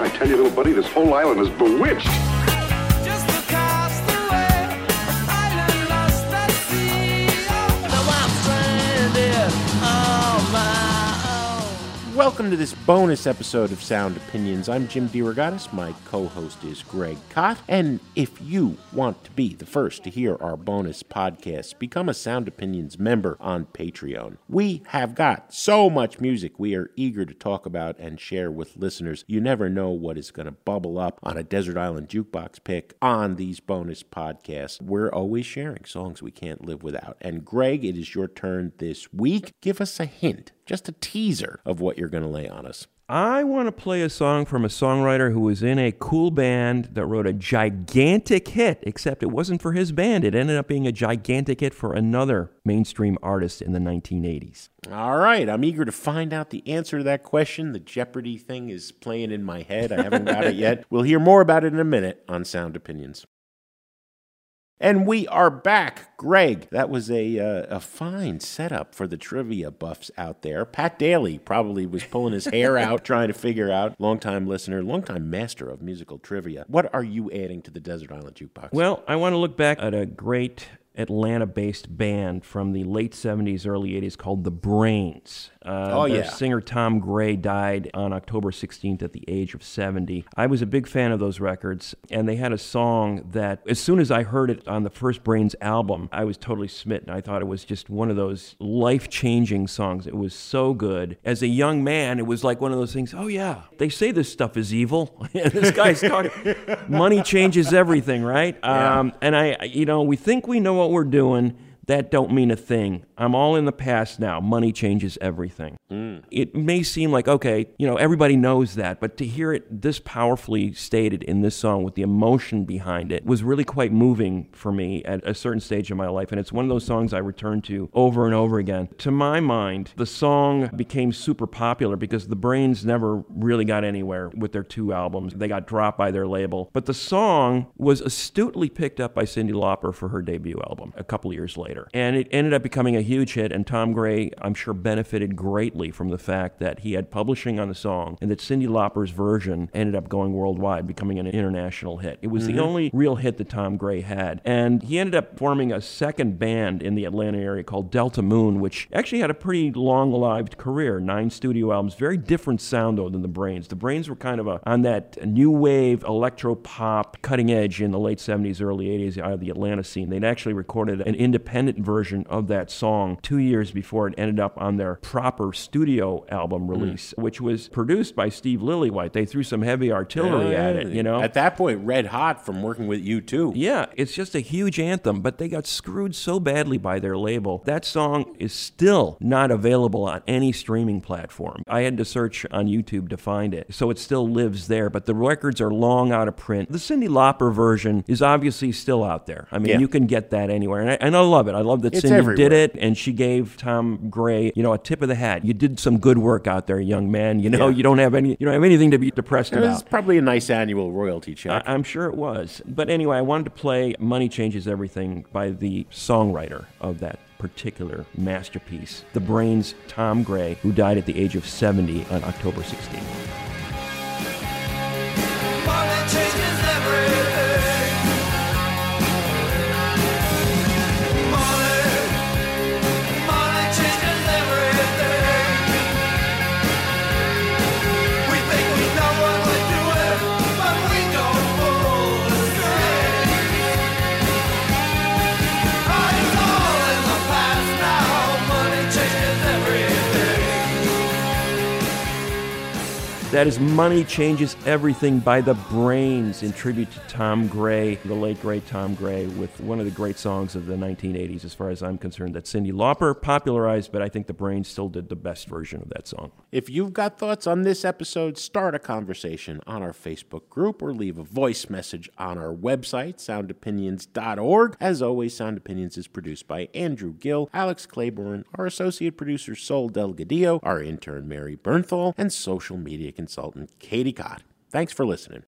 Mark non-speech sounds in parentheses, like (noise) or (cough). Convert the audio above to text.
I tell you, little buddy, this whole island is bewitched. Welcome to this bonus episode of Sound Opinions. I'm Jim DeRogatis. My co host is Greg Kot. And if you want to be the first to hear our bonus podcast, become a Sound Opinions member on Patreon. We have got so much music we are eager to talk about and share with listeners. You never know what is going to bubble up on a Desert Island Jukebox pick on these bonus podcasts. We're always sharing songs we can't live without. And Greg, it is your turn this week. Give us a hint, just a teaser of what you're going to lay on us. I want to play a song from a songwriter who was in a cool band that wrote a gigantic hit, except it wasn't for his band. It ended up being a gigantic hit for another mainstream artist in the 1980s. All right, I'm eager to find out the answer to that question. The Jeopardy thing is playing in my head. I haven't got it yet. (laughs) We'll hear more about it in a minute on Sound Opinions. And we are back. Greg, that was a, uh, a fine setup for the trivia buffs out there. Pat Daly probably was pulling his hair out (laughs) trying to figure out, longtime listener, longtime master of musical trivia. What are you adding to the Desert Island Jukebox? Well, I want to look back at a great Atlanta based band from the late 70s, early 80s called The Brains. Uh, Oh, yeah. singer Tom Gray died on October 16th at the age of 70. I was a big fan of those records, and they had a song that, as soon as I heard it on the first Brains album, I was totally smitten. I thought it was just one of those life changing songs. It was so good. As a young man, it was like one of those things oh, yeah, they say this stuff is evil. (laughs) this guy's talking, money changes everything, right? Um, and I, you know, we think we know what we're doing. That don't mean a thing. I'm all in the past now. Money changes everything. Mm. It may seem like, okay, you know, everybody knows that, but to hear it this powerfully stated in this song with the emotion behind it was really quite moving for me at a certain stage in my life. And it's one of those songs I return to over and over again. To my mind, the song became super popular because the Brains never really got anywhere with their two albums. They got dropped by their label. But the song was astutely picked up by Cyndi Lauper for her debut album a couple years later. And it ended up becoming a huge hit, and Tom Gray, I'm sure, benefited greatly from the fact that he had publishing on the song and that Cyndi Lauper's version ended up going worldwide, becoming an international hit. It was the mm-hmm. only real hit that Tom Gray had. And he ended up forming a second band in the Atlanta area called Delta Moon, which actually had a pretty long lived career nine studio albums, very different sound, though, than the Brains. The Brains were kind of a, on that new wave electro pop cutting edge in the late 70s, early 80s out of the Atlanta scene. They'd actually recorded an independent version of that song two years before it ended up on their proper studio album hmm. release, which was produced by Steve Lillywhite. They threw some heavy artillery at it, you know? At that point, red hot from working with U2. Yeah, it's just a huge anthem, but they got screwed so badly by their label. That song is still not available on any streaming platform. I had to search on YouTube to find it, so it still lives there, but the records are long out of print. The Cyndi Lauper version is obviously still out there. I mean, Yeah. you can get that anywhere, and I, and I love it. I love that It's Cyndi everywhere. did it, and she gave Tom Gray, you know, a tip of the hat. You did some good work out there, young man. You know, Yeah. you don't have any, you don't have anything to be depressed It about. was probably a nice annual royalty check. I- I'm sure it was. But anyway, I wanted to play Money Changes Everything by the songwriter of that particular masterpiece, The Brains' Tom Gray, who died at the age of 70 on October 16th. That is Money Changes Everything by The Brains in tribute to Tom Gray, the late great Tom Gray, with one of the great songs of the 1980s, as far as I'm concerned, that Cyndi Lauper popularized, but I think The Brains still did the best version of that song. If you've got thoughts on this episode, start a conversation on our Facebook group or leave a voice message on our website, soundopinions.org. As always, Sound Opinions is produced by Andrew Gill, Alex Claiborne, our associate producer Sol Delgadillo, our intern Mary Bernthal, and social media consultant Katie Cott. Thanks for listening.